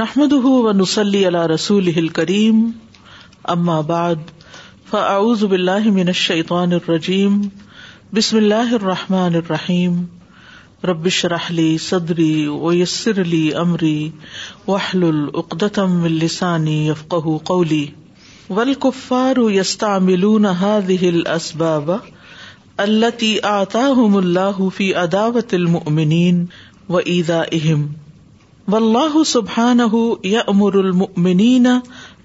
نحمد و نسلی اللہ رسول کریم اما بعد اماب فآب من نشان الرجیم بسم اللہ الرحمٰن الرحیم ربش رحلی صدری و علی عمری وحل العقدم السانی کولی ولقفارو یستا ملو نہ و عید اہم واللہ اللہ سبح یا امر منینا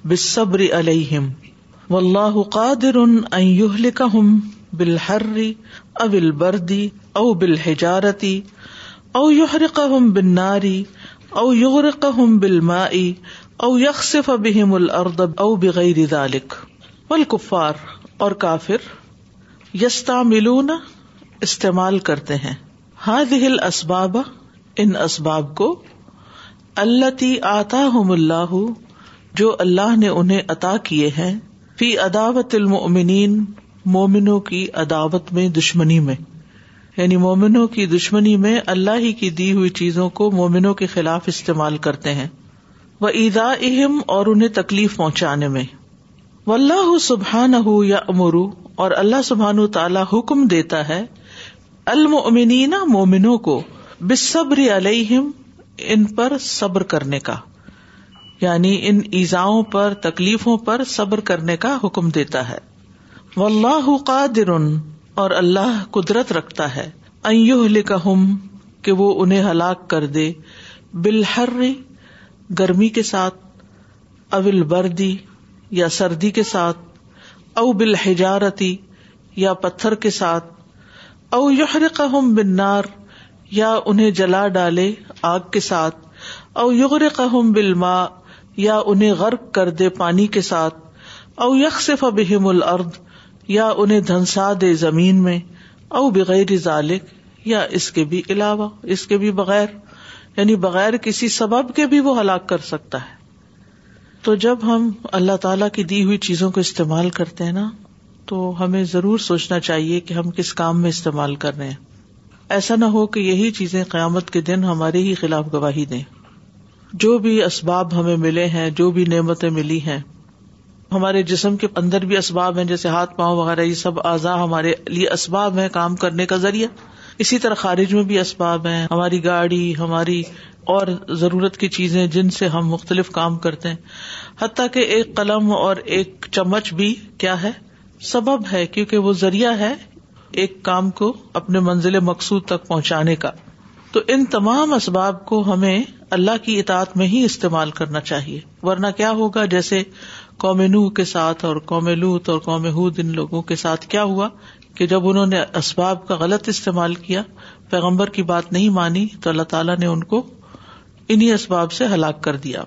بصبری علیہم واللہ قادر ان یہلکہم بالحر او بل او یحر او یحرقہم ناری او یغرقہم بالماء او یخسف صف الارض او بغیر دالک والکفار اور کافر یستعملون استعمال کرتے ہیں ہا دہل اسباب ان اسباب کو اللہ تی آتا اللہ جو اللہ نے انہیں عطا کیے ہیں فی عداوت علم مومنوں کی عداوت میں دشمنی میں یعنی مومنوں کی دشمنی میں اللہ ہی کی دی ہوئی چیزوں کو مومنوں کے خلاف استعمال کرتے ہیں وہ اہم اور انہیں تکلیف پہنچانے میں و اللہ سبحان یا امر اور اللہ سبحان تعالی حکم دیتا ہے المنینا مومنوں کو صبری علیہم ان پر صبر کرنے کا یعنی ان ایزاؤں پر تکلیفوں پر صبر کرنے کا حکم دیتا ہے اللہ در اور اللہ قدرت رکھتا ہے کہ وہ انہیں ہلاک کر دے بلحر گرمی کے ساتھ اول بردی یا سردی کے ساتھ او حجارتی یا پتھر کے ساتھ او یحرقہم بنار یا انہیں جلا ڈالے آگ کے ساتھ او یغر قہم بل یا انہیں غرق کر دے پانی کے ساتھ او یکسف بہم العرد یا انہیں دھنسا دے زمین میں او بغیر ذالک یا اس کے بھی علاوہ اس کے بھی بغیر یعنی بغیر کسی سبب کے بھی وہ ہلاک کر سکتا ہے تو جب ہم اللہ تعالی کی دی ہوئی چیزوں کو استعمال کرتے ہیں نا تو ہمیں ضرور سوچنا چاہیے کہ ہم کس کام میں استعمال کر رہے ہیں ایسا نہ ہو کہ یہی چیزیں قیامت کے دن ہمارے ہی خلاف گواہی دیں جو بھی اسباب ہمیں ملے ہیں جو بھی نعمتیں ملی ہیں ہمارے جسم کے اندر بھی اسباب ہیں جیسے ہاتھ پاؤں وغیرہ یہ سب اعضاء ہمارے لیے اسباب ہیں کام کرنے کا ذریعہ اسی طرح خارج میں بھی اسباب ہیں ہماری گاڑی ہماری اور ضرورت کی چیزیں جن سے ہم مختلف کام کرتے ہیں حتیٰ کہ ایک قلم اور ایک چمچ بھی کیا ہے سبب ہے کیونکہ وہ ذریعہ ہے ایک کام کو اپنے منزل مقصود تک پہنچانے کا تو ان تمام اسباب کو ہمیں اللہ کی اطاعت میں ہی استعمال کرنا چاہیے ورنہ کیا ہوگا جیسے قوم نوح کے ساتھ اور قوم لوت اور قوم ہود ان لوگوں کے ساتھ کیا ہوا کہ جب انہوں نے اسباب کا غلط استعمال کیا پیغمبر کی بات نہیں مانی تو اللہ تعالیٰ نے ان کو انہیں اسباب سے ہلاک کر دیا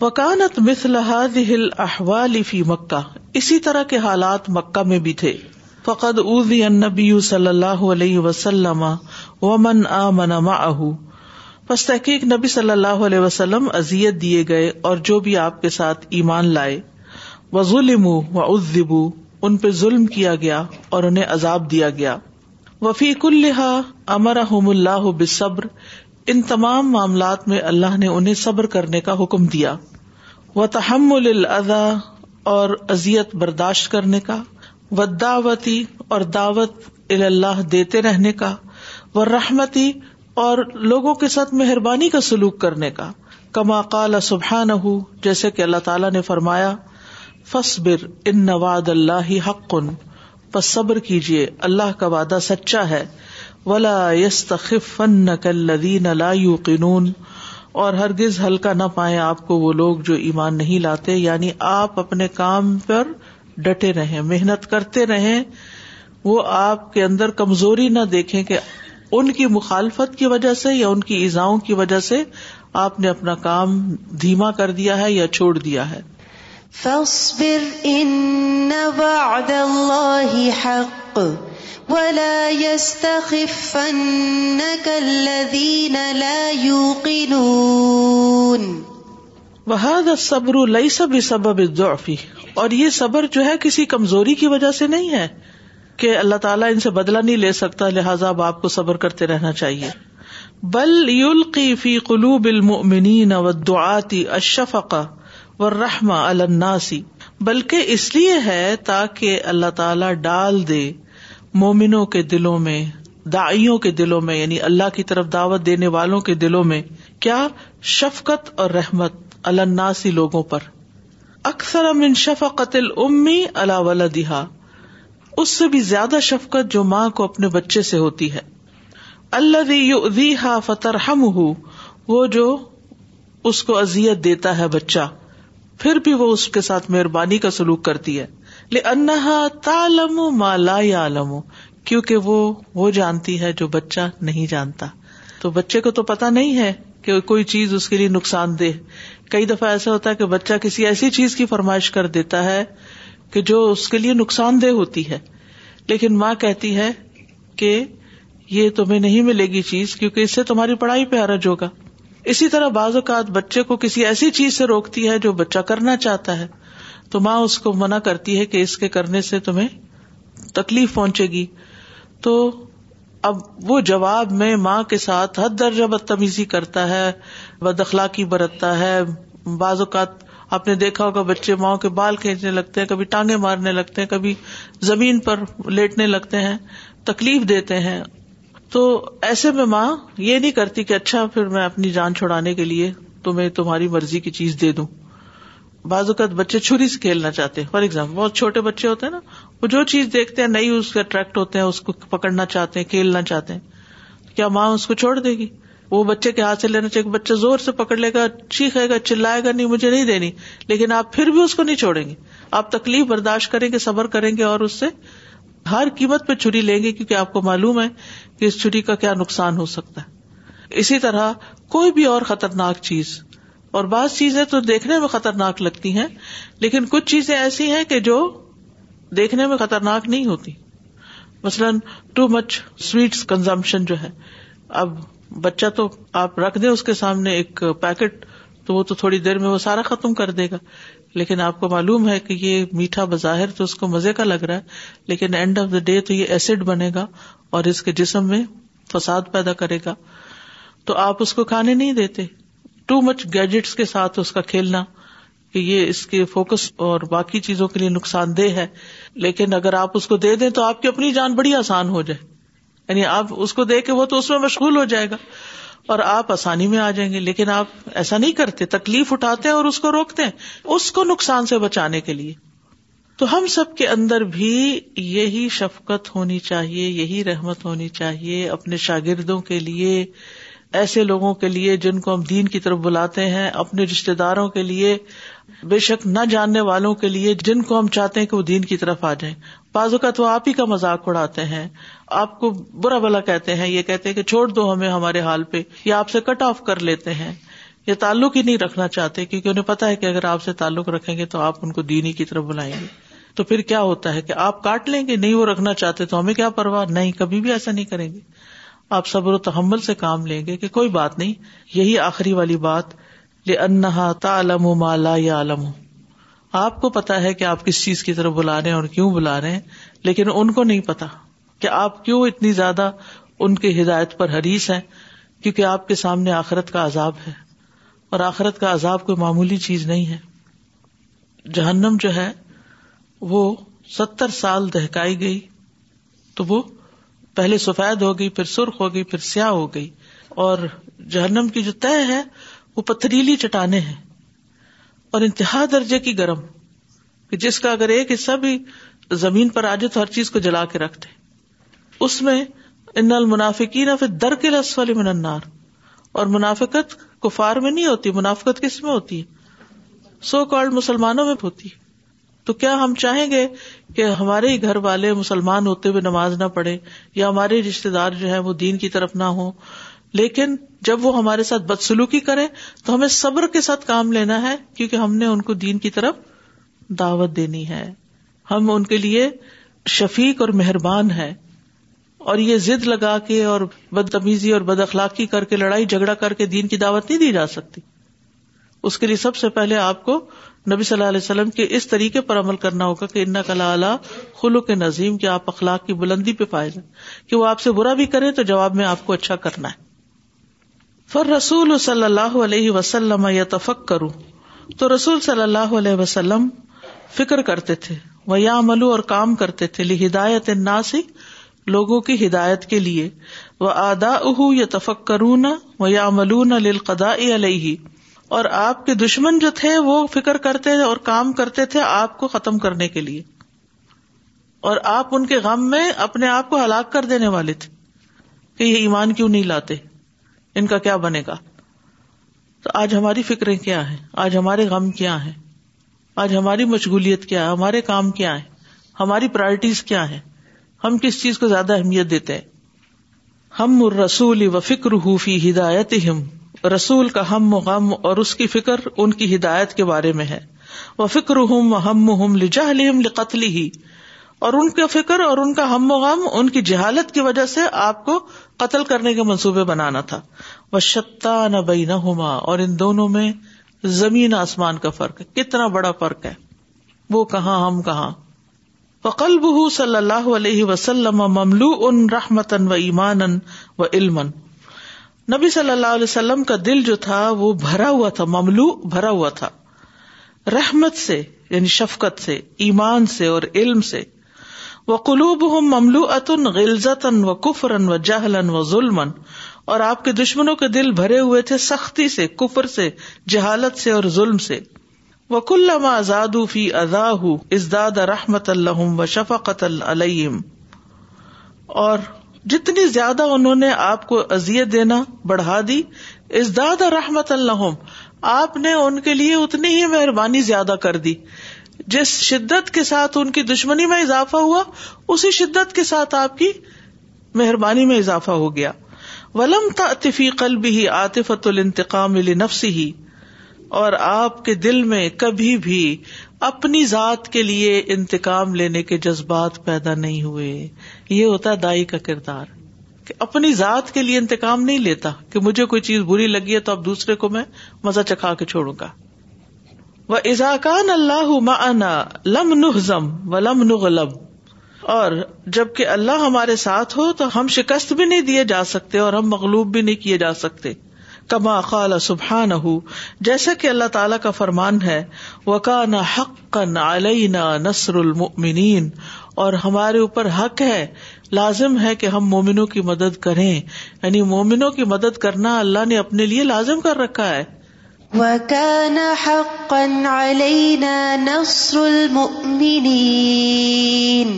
وکانت مسلح ہل احوال مکہ اسی طرح کے حالات مکہ میں بھی تھے فقد اوزی نبی صلی اللہ علیہ وسلم تحقیق نبی صلی اللہ علیہ وسلم ازیت دیے گئے اور جو بھی آپ کے ساتھ ایمان لائے و ازب ان پہ ظلم کیا گیا اور انہیں عذاب دیا گیا وفیق الحا امر احم اللہ بصبر ان تمام معاملات میں اللہ نے انہیں صبر کرنے کا حکم دیا و تحم الزا اور ازیت برداشت کرنے کا ودوتی اور دعوت اللہ دیتے رہنے کا رحمتی اور لوگوں کے ساتھ مہربانی کا سلوک کرنے کا کما کال سبحان نہ ہوں جیسے کہ اللہ تعالیٰ نے فرمایا ان نواد اللہ حق پس صبر کیجیے اللہ کا وعدہ سچا ہے ولا ولاسفی نا اور ہرگز ہلکا نہ پائے آپ کو وہ لوگ جو ایمان نہیں لاتے یعنی آپ اپنے کام پر ڈٹے رہیں محنت کرتے رہیں وہ آپ کے اندر کمزوری نہ دیکھیں کہ ان کی مخالفت کی وجہ سے یا ان کی ایزاؤں کی وجہ سے آپ نے اپنا کام دھیما کر دیا ہے یا چھوڑ دیا ہے وہاد صبر لئی سب سبب ضعفی اور یہ صبر جو ہے کسی کمزوری کی وجہ سے نہیں ہے کہ اللہ تعالیٰ ان سے بدلا نہیں لے سکتا لہٰذا اب آپ کو صبر کرتے رہنا چاہیے بل یلقی فی قلوب المؤمنین والدعاتی اشفقا و رحما الناسی بلکہ اس لیے ہے تاکہ اللہ تعالیٰ ڈال دے مومنوں کے دلوں میں دائیوں کے دلوں میں یعنی اللہ کی طرف دعوت دینے والوں کے دلوں میں کیا شفقت اور رحمت الناسی لوگوں پر اکثر من شفقت الامی قتل امی اللہ اس سے بھی زیادہ شفقت جو ماں کو اپنے بچے سے ہوتی ہے وہ جو اس کو ازیت دیتا ہے بچہ پھر بھی وہ اس کے ساتھ مہربانی کا سلوک کرتی ہے لا تالم ماں کیوں کہ وہ جانتی ہے جو بچہ نہیں جانتا تو بچے کو تو پتا نہیں ہے کہ کوئی چیز اس کے لیے نقصان دہ کئی دفعہ ایسا ہوتا ہے کہ بچہ کسی ایسی چیز کی فرمائش کر دیتا ہے کہ جو اس کے لیے نقصان دہ ہوتی ہے لیکن ماں کہتی ہے کہ یہ تمہیں نہیں ملے گی چیز کیونکہ اس سے تمہاری پڑھائی پہ حرج ہوگا اسی طرح بعض اوقات بچے کو کسی ایسی چیز سے روکتی ہے جو بچہ کرنا چاہتا ہے تو ماں اس کو منع کرتی ہے کہ اس کے کرنے سے تمہیں تکلیف پہنچے گی تو اب وہ جواب میں ماں کے ساتھ حد درجہ بدتمیزی کرتا ہے اخلاقی برتتا ہے بعض اوقات آپ نے دیکھا ہوگا بچے ماں کے بال کھینچنے لگتے ہیں کبھی ٹانگیں مارنے لگتے ہیں کبھی زمین پر لیٹنے لگتے ہیں تکلیف دیتے ہیں تو ایسے میں ماں یہ نہیں کرتی کہ اچھا پھر میں اپنی جان چھڑانے کے لیے تمہیں تمہاری مرضی کی چیز دے دوں بعض اوقات بچے چھری سے کھیلنا چاہتے ہیں فار ایگزامپل بہت چھوٹے بچے ہوتے ہیں نا وہ جو چیز دیکھتے ہیں نئی اس کے اٹریکٹ ہوتے ہیں اس کو پکڑنا چاہتے ہیں کھیلنا چاہتے ہیں کیا ماں اس کو چھوڑ دے گی وہ بچے کے ہاتھ سے لینا چاہیے بچہ زور سے پکڑ لے گا چیخے گا چلائے گا نہیں مجھے نہیں دینی لیکن آپ پھر بھی اس کو نہیں چھوڑیں گے آپ تکلیف برداشت کریں گے صبر کریں گے اور اس سے ہر قیمت پہ چھری لیں گے کیونکہ آپ کو معلوم ہے کہ اس چھری کا کیا نقصان ہو سکتا ہے اسی طرح کوئی بھی اور خطرناک چیز اور بعض چیزیں تو دیکھنے میں خطرناک لگتی ہیں لیکن کچھ چیزیں ایسی ہیں کہ جو دیکھنے میں خطرناک نہیں ہوتی مثلاً ٹو مچ سویٹس کنزمپشن جو ہے اب بچہ تو آپ رکھ دیں اس کے سامنے ایک پیکٹ تو وہ تو تھوڑی دیر میں وہ سارا ختم کر دے گا لیکن آپ کو معلوم ہے کہ یہ میٹھا بظاہر تو اس کو مزے کا لگ رہا ہے لیکن اینڈ آف دا ڈے تو یہ ایسڈ بنے گا اور اس کے جسم میں فساد پیدا کرے گا تو آپ اس کو کھانے نہیں دیتے ٹو مچ گیجٹس کے ساتھ اس کا کھیلنا کہ یہ اس کے فوکس اور باقی چیزوں کے لیے نقصان دہ ہے لیکن اگر آپ اس کو دے دیں تو آپ کی اپنی جان بڑی آسان ہو جائے یعنی آپ اس کو دے کے وہ تو اس میں مشغول ہو جائے گا اور آپ آسانی میں آ جائیں گے لیکن آپ ایسا نہیں کرتے تکلیف اٹھاتے ہیں اور اس کو روکتے ہیں اس کو نقصان سے بچانے کے لیے تو ہم سب کے اندر بھی یہی شفقت ہونی چاہیے یہی رحمت ہونی چاہیے اپنے شاگردوں کے لیے ایسے لوگوں کے لیے جن کو ہم دین کی طرف بلاتے ہیں اپنے رشتے داروں کے لیے بے شک نہ جاننے والوں کے لیے جن کو ہم چاہتے ہیں کہ وہ دین کی طرف آ جائیں بازو کا تو آپ ہی کا مزاق اڑاتے ہیں آپ کو برا بلا کہتے ہیں یہ کہتے ہیں کہ چھوڑ دو ہمیں ہمارے حال پہ یا آپ سے کٹ آف کر لیتے ہیں یا تعلق ہی نہیں رکھنا چاہتے کیونکہ انہیں پتا ہے کہ اگر آپ سے تعلق رکھیں گے تو آپ ان کو دینی کی طرف بلائیں گے تو پھر کیا ہوتا ہے کہ آپ کاٹ لیں گے نہیں وہ رکھنا چاہتے تو ہمیں کیا پرواہ نہیں کبھی بھی ایسا نہیں کریں گے آپ صبر و تحمل سے کام لیں گے کہ کوئی بات نہیں یہی آخری والی بات لنحا تا عالم ہو مالا یا عالم آپ کو پتا ہے کہ آپ کس چیز کی طرف بلا رہے ہیں اور کیوں بلا رہے ہیں لیکن ان کو نہیں پتا کہ آپ کیوں اتنی زیادہ ان کی ہدایت پر حریث ہیں کیونکہ آپ کے سامنے آخرت کا عذاب ہے اور آخرت کا عذاب کوئی معمولی چیز نہیں ہے جہنم جو ہے وہ ستر سال دہکائی گئی تو وہ پہلے سفید ہو گئی پھر سرخ ہو گئی پھر سیاہ ہو گئی اور جہنم کی جو طے ہے وہ پتھریلی چٹانیں ہیں اور انتہا درجے کی گرم کہ جس کا اگر ایک حصہ بھی زمین پر تو ہر چیز کو جلا کے رکھتے اس میں ان المنافقین اور منافقت کفار میں نہیں ہوتی منافقت کس میں ہوتی ہے سو کالڈ مسلمانوں میں ہوتی ہے تو کیا ہم چاہیں گے کہ ہمارے ہی گھر والے مسلمان ہوتے ہوئے نماز نہ پڑھے یا ہمارے رشتے دار جو ہے وہ دین کی طرف نہ ہوں لیکن جب وہ ہمارے ساتھ بدسلوکی کرے تو ہمیں صبر کے ساتھ کام لینا ہے کیونکہ ہم نے ان کو دین کی طرف دعوت دینی ہے ہم ان کے لیے شفیق اور مہربان ہے اور یہ ضد لگا کے اور بدتمیزی اور بد اخلاقی کر کے لڑائی جھگڑا کر کے دین کی دعوت نہیں دی جا سکتی اس کے لیے سب سے پہلے آپ کو نبی صلی اللہ علیہ وسلم کے اس طریقے پر عمل کرنا ہوگا کہ ان اعلیٰ خلو کے نظیم کہ آپ اخلاق کی بلندی پہ پائے کہ وہ آپ سے برا بھی کریں تو جواب میں آپ کو اچھا کرنا ہے فر رسول صلی اللہ علیہ وسلم یا تفک کروں تو رسول صلی اللہ علیہ وسلم فکر کرتے تھے وہ یا ملو اور کام کرتے تھے ہدایت ناسک لوگوں کی ہدایت کے لیے وہ ادا اہ یا تفک کروں نہ وہ یا ملو نہ علیہ اور آپ کے دشمن جو تھے وہ فکر کرتے اور کام کرتے تھے آپ کو ختم کرنے کے لیے اور آپ ان کے غم میں اپنے آپ کو ہلاک کر دینے والے تھے کہ یہ ایمان کیوں نہیں لاتے ان کا کیا بنے گا تو آج ہماری فکریں کیا ہیں آج ہمارے غم کیا ہیں آج ہماری مشغولیت کیا ہے ہمارے کام کیا ہے ہماری پرائرٹیز کیا ہیں ہم کس چیز کو زیادہ اہمیت دیتے ہیں ہم رسول و فکر حوفی ہدایت ہم رسول کا ہم و غم اور اس کی فکر ان کی ہدایت کے بارے میں ہے وہ فکر ہم لقتل ہی اور ان کا فکر اور ان کا ہم و غم ان کی جہالت کی وجہ سے آپ کو قتل کرنے کے منصوبے بنانا تھا وہ شتا نہ بئی نہ ہوما اور ان دونوں میں زمین آسمان کا فرق ہے کتنا بڑا فرق ہے وہ کہاں ہم کہاں فقل بہ صلی اللہ علیہ وسلم مملو ان رحمتن و ایمان و علم نبی صلی اللہ علیہ وسلم کا دل جو تھا وہ بھرا ہوا تھا مملو بھرا ہوا تھا رحمت سے یعنی شفقت سے ایمان سے اور علم سے وہ قلوب ہوں مملو اتن غلزت و کفرن و جہل و ظلم اور آپ کے دشمنوں کے دل بھرے ہوئے تھے سختی سے کفر سے جہالت سے اور ظلم سے آزاد فی ازداد رحمت اللہ و شفقت الم اور جتنی زیادہ انہوں نے آپ کو ازیت دینا بڑھا دی ازداد رحمت اللہ آپ نے ان کے لیے اتنی ہی مہربانی زیادہ کر دی جس شدت کے ساتھ ان کی دشمنی میں اضافہ ہوا اسی شدت کے ساتھ آپ کی مہربانی میں اضافہ ہو گیا ولم ولمتا کل بھی آتفت ہی اور آپ کے دل میں کبھی بھی اپنی ذات کے لیے انتقام لینے کے جذبات پیدا نہیں ہوئے یہ ہوتا ہے دائی کا کردار کہ اپنی ذات کے لیے انتقام نہیں لیتا کہ مجھے کوئی چیز بری لگی ہے تو اب دوسرے کو میں مزہ چکھا کے چھوڑوں گا و نحزم و لم نغلب اور جب اللہ ہمارے ساتھ ہو تو ہم شکست بھی نہیں دیے جا سکتے اور ہم مغلوب بھی نہیں کیے جا سکتے کما قال سبحان ہو جیسا کہ اللہ تعالیٰ کا فرمان ہے وہ کا حق علینا نا المؤمنین المنین اور ہمارے اوپر حق ہے لازم ہے کہ ہم مومنوں کی مدد کریں یعنی مومنوں کی مدد کرنا اللہ نے اپنے لیے لازم کر رکھا ہے وَكَانَ حَقًّا عَلَيْنَا نَصْرُ الْمُؤْمِنِينَ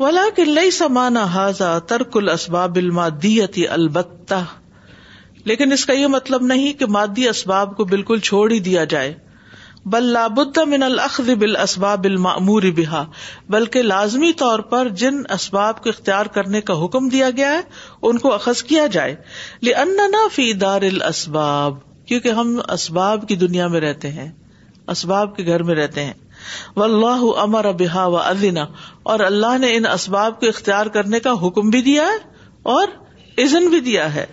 وَلَكِنْ لَيْسَ مَانَ هَذَا تَرْكُ الْأَسْبَابِ الْمَادِّيَةِ الْبَتَّةِ لیکن اس کا یہ مطلب نہیں کہ مادی اسباب کو بالکل چھوڑ ہی دیا جائے بل لابد من الاخذ بالاسباب المعمور بها بلکہ لازمی طور پر جن اسباب کو اختیار کرنے کا حکم دیا گیا ہے ان کو اخذ کیا جائے لئننا فی دار الاسباب کیونکہ ہم اسباب کی دنیا میں رہتے ہیں اسباب کے گھر میں رہتے ہیں و اللہ امر بحا و ازینا اور اللہ نے ان اسباب کو اختیار کرنے کا حکم بھی دیا ہے اور عزن بھی دیا ہے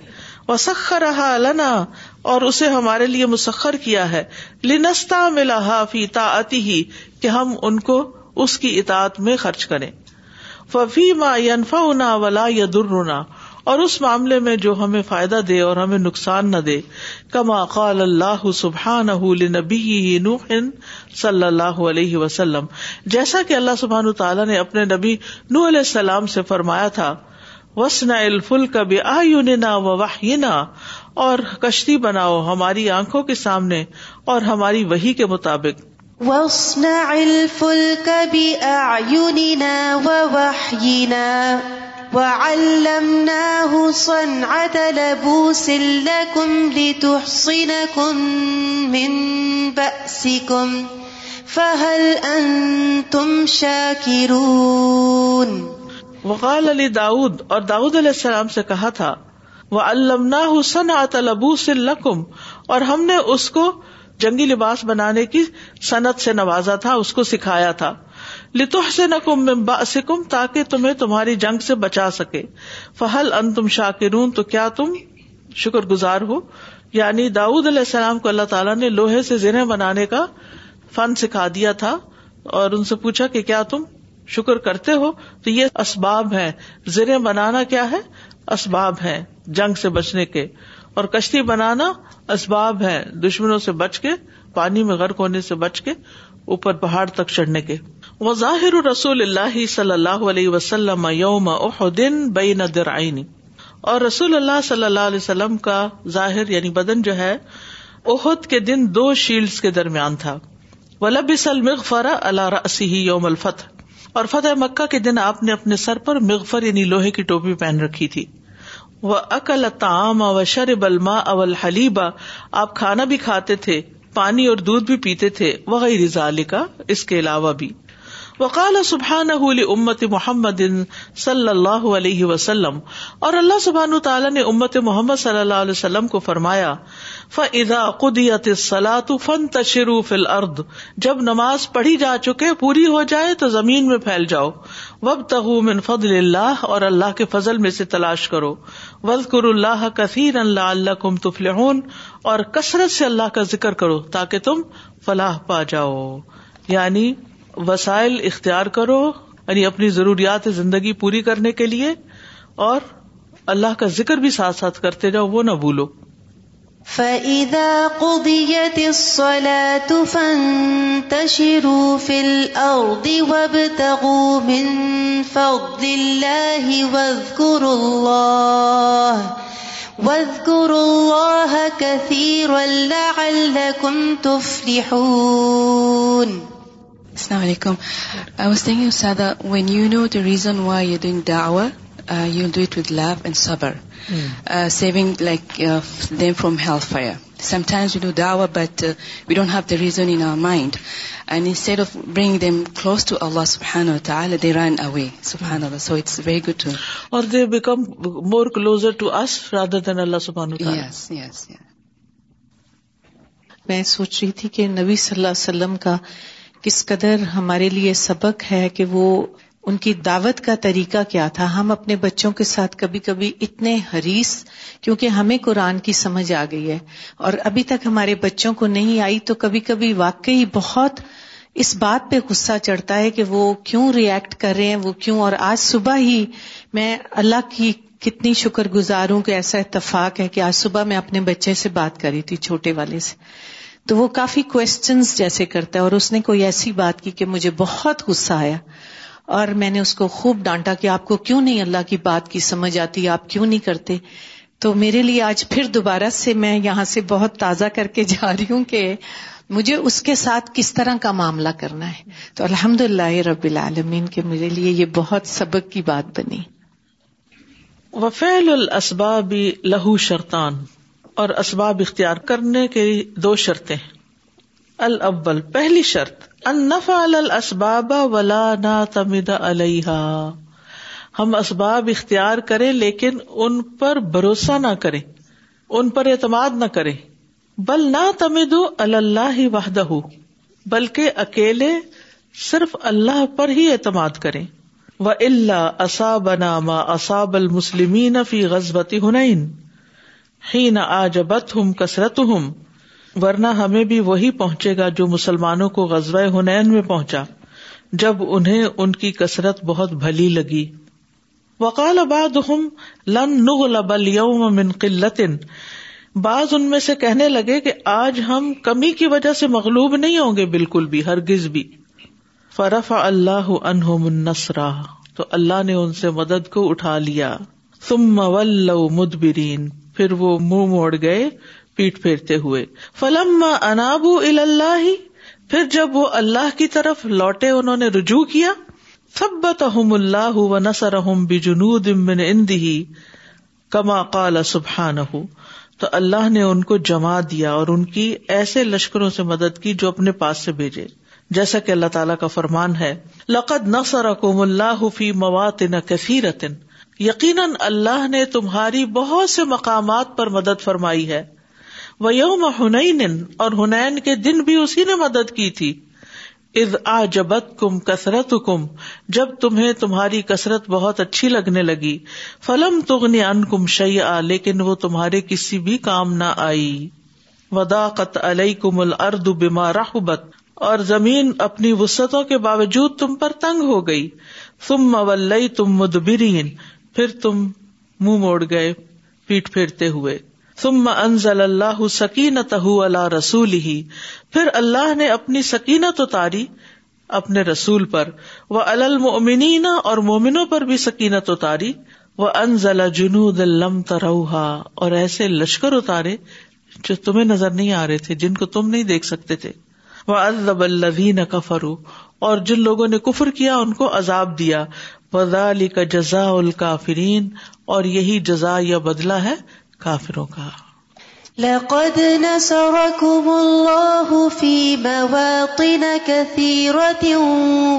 وہ سکھا رہا اللہ اور اسے ہمارے لیے مسخر کیا ہے لنستا ملا فی تا ہی کہ ہم ان کو اس کی اطاعت میں خرچ کریں ففی ما ینفا ولا یا درنا اور اس معاملے میں جو ہمیں فائدہ دے اور ہمیں نقصان نہ دے کما قال اللہ سبحان صلی اللہ علیہ وسلم جیسا کہ اللہ سبحان تعالیٰ نے اپنے نبی نو علیہ السلام سے فرمایا تھا وسنا الفل کبھی آ یونین واہین اور کشتی بناؤ ہماری آنکھوں کے سامنے اور ہماری وہی کے مطابق وسنا الفل کبھی وعلمناه صنعة لبوس لكم لتحصنكم من بأسكم فهل أنتم شاكرون وقال لي داود اور داود علیہ السلام سے کہا تھا وَعَلَّمْنَاهُ صَنْعَةَ لَبُوسٍ لَكُمْ اور ہم نے اس کو جنگی لباس بنانے کی سنت سے نوازا تھا اس کو سکھایا تھا لتوح سے کم تاکہ تمہیں تمہاری جنگ سے بچا سکے فہل ان تم شاکرون تو کیا تم شکر گزار ہو یعنی داود علیہ السلام کو اللہ تعالیٰ نے لوہے سے زرہ بنانے کا فن سکھا دیا تھا اور ان سے پوچھا کہ کیا تم شکر کرتے ہو تو یہ اسباب ہے زیرے بنانا کیا ہے اسباب ہے جنگ سے بچنے کے اور کشتی بنانا اسباب ہے دشمنوں سے بچ کے پانی میں غرق ہونے سے بچ کے اوپر پہاڑ تک چڑھنے کے رسول اللہ صلی اللہ علیہ وسلم یوم احدین بین اور رسول اللہ صلی اللہ علیہ وسلم کا ظاہر یعنی بدن جو ہے احد کے دن دو شیلڈز کے درمیان تھا المغفر اللہ رسی یوم الفتح اور فتح مکہ کے دن آپ نے اپنے سر پر مغفر یعنی لوہے کی ٹوپی پہن رکھی تھی وہ اکل تام و شر بلما اول حلیبا آپ کھانا بھی کھاتے تھے پانی اور دودھ بھی پیتے تھے وغیرہ رضا کا اس کے علاوہ بھی وقال سبحان امت محمد صلی اللہ علیہ وسلم اور اللہ سبحان تعالیٰ نے امت محمد صلی اللہ علیہ وسلم کو فرمایا فضا قدیت سلاۃ فن تشرو فل ارد جب نماز پڑھی جا چکے پوری ہو جائے تو زمین میں پھیل جاؤ وب تہ فضل اللہ اور اللہ کے فضل میں سے تلاش کرو وزقر اللہ کثیر اللہ اللہ کم تفل اور کثرت سے اللہ کا ذکر کرو تاکہ تم فلاح پا جاؤ یعنی وسائل اختیار کرو یعنی اپنی ضروریات زندگی پوری کرنے کے لیے اور اللہ کا ذکر بھی ساتھ ساتھ کرتے جاؤ وہ نہ بھولو فَإِذَا قُضِيَتِ الصَّلَاةُ فَانْتَشِرُوا فِي الْأَرْضِ وَابْتَغُوا مِنْ فَضْلِ اللَّهِ وَاذْكُرُوا اللَّهَ وَاذْكُرُوا اللَّهَ كَثِيرًا لَعَلَّكُمْ تُفْلِحُونَ السلام علیکم when you know the reason why you doing داور you do it love and سبر saving like them from hellfire sometimes we do داور but we don't have the mind and set off bring them close to Allah so it's very yes میں سوچ رہی تھی کہ نبی صلی اللہ علیہ وسلم کا کس قدر ہمارے لیے سبق ہے کہ وہ ان کی دعوت کا طریقہ کیا تھا ہم اپنے بچوں کے ساتھ کبھی کبھی اتنے حریص کیونکہ ہمیں قرآن کی سمجھ آ گئی ہے اور ابھی تک ہمارے بچوں کو نہیں آئی تو کبھی کبھی واقعی بہت اس بات پہ غصہ چڑھتا ہے کہ وہ کیوں ریئیکٹ کر رہے ہیں وہ کیوں اور آج صبح ہی میں اللہ کی کتنی شکر گزار ہوں کہ ایسا اتفاق ہے کہ آج صبح میں اپنے بچے سے بات کری تھی چھوٹے والے سے تو وہ کافی کوشچنس جیسے کرتا ہے اور اس نے کوئی ایسی بات کی کہ مجھے بہت غصہ آیا اور میں نے اس کو خوب ڈانٹا کہ آپ کو کیوں نہیں اللہ کی بات کی سمجھ آتی آپ کیوں نہیں کرتے تو میرے لیے آج پھر دوبارہ سے میں یہاں سے بہت تازہ کر کے جا رہی ہوں کہ مجھے اس کے ساتھ کس طرح کا معاملہ کرنا ہے تو الحمد اللہ رب العالمین کے میرے لیے یہ بہت سبق کی بات بنی وفیل الاسباب لہو شرطان اور اسباب اختیار کرنے کے دو شرطیں ال ابل پہلی شرط انفا الاسباب ولا نا تمد علیہ ہم اسباب اختیار کریں لیکن ان پر بھروسہ نہ کرے ان پر اعتماد نہ کرے بل نہ تمد اللہ ہی ہو بلکہ اکیلے صرف اللہ پر ہی اعتماد کرے نامہ اصاب المسلمین فی غذبتی ہن نہ آ ابت ہوں کسرت ہوں ورنہ ہمیں بھی وہی پہنچے گا جو مسلمانوں کو غزوہ ہنین میں پہنچا جب انہیں ان کی کسرت بہت بھلی لگی وکال اباد بعض ان میں سے کہنے لگے کہ آج ہم کمی کی وجہ سے مغلوب نہیں ہوں گے بالکل بھی ہرگز بھی فرف اللہ تو اللہ نے ان سے مدد کو اٹھا لیا مدبرین پھر وہ منہ موڑ گئے پیٹ پھیرتے ہوئے فلم انابو اللہ پھر جب وہ اللہ کی طرف لوٹے انہوں نے رجوع کیا سب بتا اللہ بے جنو د سبحان ہوں تو اللہ نے ان کو جما دیا اور ان کی ایسے لشکروں سے مدد کی جو اپنے پاس سے بھیجے جیسا کہ اللہ تعالیٰ کا فرمان ہے لقد نسر اللہ فی مواتن کثیرتن یقیناً اللہ نے تمہاری بہت سے مقامات پر مدد فرمائی ہے وہ یوم اور ہنین کے دن بھی اسی نے مدد کی تھی از آ جبت کم کسرت کم جب تمہیں تمہاری کسرت بہت اچھی لگنے لگی فلم تگنی ان کم آ لیکن وہ تمہارے کسی بھی کام نہ آئی وداقت علیہ کم الرد بیما رحبت اور زمین اپنی وسطوں کے باوجود تم پر تنگ ہو گئی تم مول تم مدبرین پھر تم منہ موڑ گئے پیٹ پھیرتے ہوئے اللہ سکینت اللہ رسول ہی پھر اللہ نے اپنی سکینت اتاری رسول پر وہ المنینا اور مومنو پر بھی سکینت اتاری جنود لم تروہا اور ایسے لشکر اتارے جو تمہیں نظر نہیں آ رہے تھے جن کو تم نہیں دیکھ سکتے تھے وہ الزب اللہ کفرو اور جن لوگوں نے کفر کیا ان کو عذاب دیا فضلی کا جزا ال کافرین اور یہی جزا یا بدلا ہے كثيرة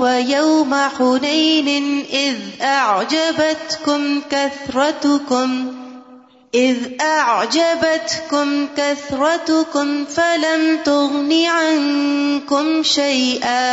ويوم حنين إذ أعجبتكم كثرتكم إذ أعجبتكم كثرتكم فلم تم عنكم شيئا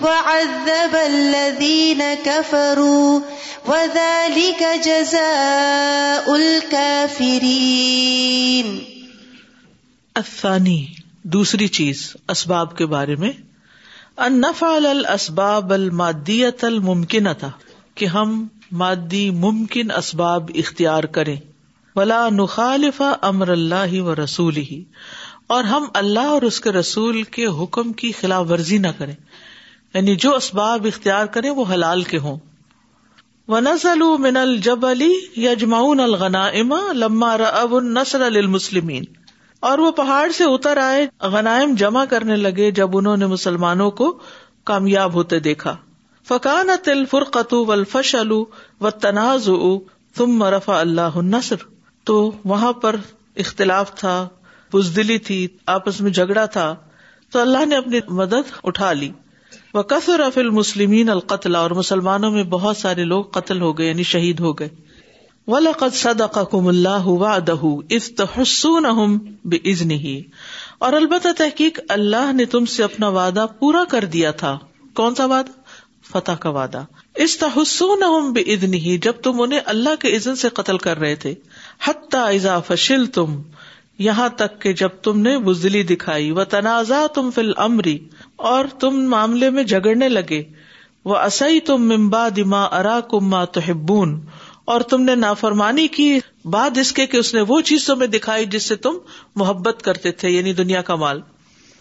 كفروا وذلك جزاء الكافرين الثاني دوسری چیز اسباب کے بارے میں ان الاسباب المادیت الممکنہ تھا کہ ہم مادی ممکن اسباب اختیار ولا نخالف امر اللہ و رسول ہی اور ہم اللہ اور اس کے رسول کے حکم کی خلاف ورزی نہ کریں یعنی جو اسباب اختیار کرے وہ حلال کے ہوں نس من الجب علی یجماون الغنا اما لما رب ان نسر المسلم اور وہ پہاڑ سے اتر آئے غنائم جمع کرنے لگے جب انہوں نے مسلمانوں کو کامیاب ہوتے دیکھا فقان تل فرقت و الفش ال تناز تم مرفا اللہ نثر تو وہاں پر اختلاف تھا بزدلی تھی آپس میں جھگڑا تھا تو اللہ نے اپنی مدد اٹھا لی کثر اف المسلم القتلا اور مسلمانوں میں بہت سارے لوگ قتل ہو گئے یعنی شہید ہو گئے اور البتہ تحقیق اللہ نے تم سے اپنا وعدہ پورا کر دیا تھا کون سا وعدہ فتح کا وعدہ استاز ہی جب تم انہیں اللہ کے عزن سے قتل کر رہے تھے حتیٰ عزا فشل تم یہاں تک کہ جب تم نے بزدلی دکھائی و تنازع تم فل امری اور تم معاملے میں جھگڑنے لگے وہ اص ممبا دما ارا کما تو اور تم نے نافرمانی کی بات اس کے اس نے وہ چیز تمہیں دکھائی جس سے تم محبت کرتے تھے یعنی دنیا کا مال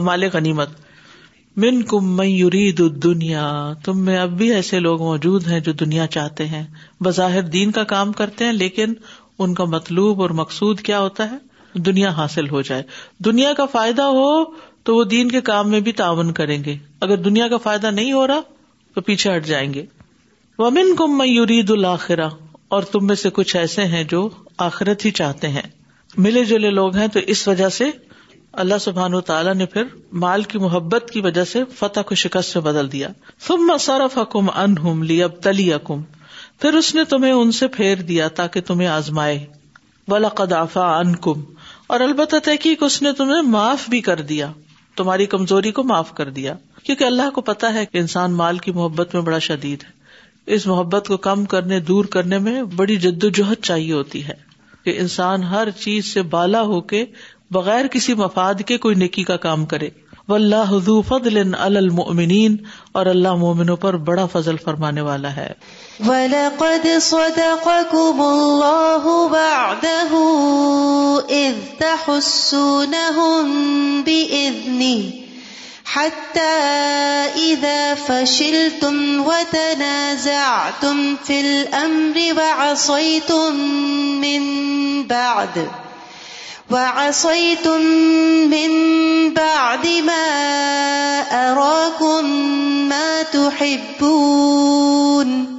مال غنیمت من کم میں یورید دنیا تم میں اب بھی ایسے لوگ موجود ہیں جو دنیا چاہتے ہیں بظاہر دین کا کام کرتے ہیں لیکن ان کا مطلوب اور مقصود کیا ہوتا ہے دنیا حاصل ہو جائے دنیا کا فائدہ ہو تو وہ دین کے کام میں بھی تعاون کریں گے اگر دنیا کا فائدہ نہیں ہو رہا تو پیچھے ہٹ جائیں گے ومن اور تم میں سے کچھ ایسے ہیں جو آخرت ہی چاہتے ہیں ملے جلے لوگ ہیں تو اس وجہ سے اللہ سبحان و تعالیٰ نے پھر مال کی محبت کی وجہ سے فتح کو شکست بدل دیا تم حکم ان ہم لی اب تلی حکم پھر اس نے تمہیں ان سے پھیر دیا تاکہ تمہیں آزمائے قدافا ان کم اور البتہ تحقیق اس نے تمہیں معاف بھی کر دیا تمہاری کمزوری کو معاف کر دیا کیونکہ اللہ کو پتا ہے کہ انسان مال کی محبت میں بڑا شدید ہے اس محبت کو کم کرنے دور کرنے میں بڑی جد و جہد چاہیے ہوتی ہے کہ انسان ہر چیز سے بالا ہو کے بغیر کسی مفاد کے کوئی نکی کا کام کرے و اللہ فضل المنین اور اللہ مومنوں پر بڑا فضل فرمانے والا ہے وَلَقَدْ صَدَقَكُمُ اللَّهُ بَعْدَهُ إِذْ تَحُسُّونَهُمْ بِإِذْنِهِ حَتَّى إِذَا فَشِلْتُمْ وَتَنَازَعْتُمْ فِي الْأَمْرِ وَعَصَيْتُمْ مِنْ بَعْدِ وَعَصَيْتُمْ مِنْ بَعْدِ مَا أَرَاكُمْ مَا تُحِبُّونَ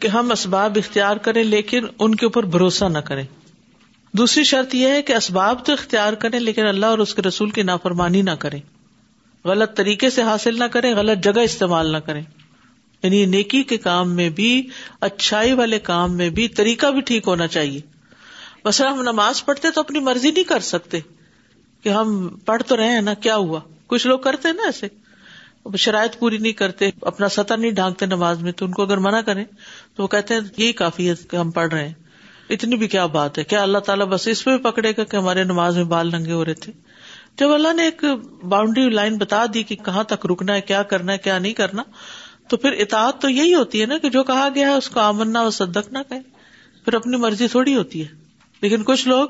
کہ ہم اسباب اختیار کریں لیکن ان کے اوپر بھروسہ نہ کریں دوسری شرط یہ ہے کہ اسباب تو اختیار کریں لیکن اللہ اور اس کے رسول کی نافرمانی نہ کریں غلط طریقے سے حاصل نہ کریں غلط جگہ استعمال نہ کریں یعنی نیکی کے کام میں بھی اچھائی والے کام میں بھی طریقہ بھی ٹھیک ہونا چاہیے مثلا ہم نماز پڑھتے تو اپنی مرضی نہیں کر سکتے کہ ہم پڑھ تو رہے ہیں نا کیا ہوا کچھ لوگ کرتے نا ایسے شرائط پوری نہیں کرتے اپنا سطح نہیں ڈھانکتے نماز میں تو ان کو اگر منع کریں تو وہ کہتے ہیں یہی کافی ہے کہ ہم پڑھ رہے ہیں اتنی بھی کیا بات ہے کیا اللہ تعالیٰ بس اس پہ بھی پکڑے گا کہ ہمارے نماز میں بال ننگے ہو رہے تھے جب اللہ نے ایک باؤنڈری لائن بتا دی کہ کہاں تک رکنا ہے کیا کرنا ہے کیا نہیں کرنا تو پھر اطاعت تو یہی ہوتی ہے نا کہ جو کہا گیا ہے اس کو آمننا اور صدق نہ کہ اپنی مرضی تھوڑی ہوتی ہے لیکن کچھ لوگ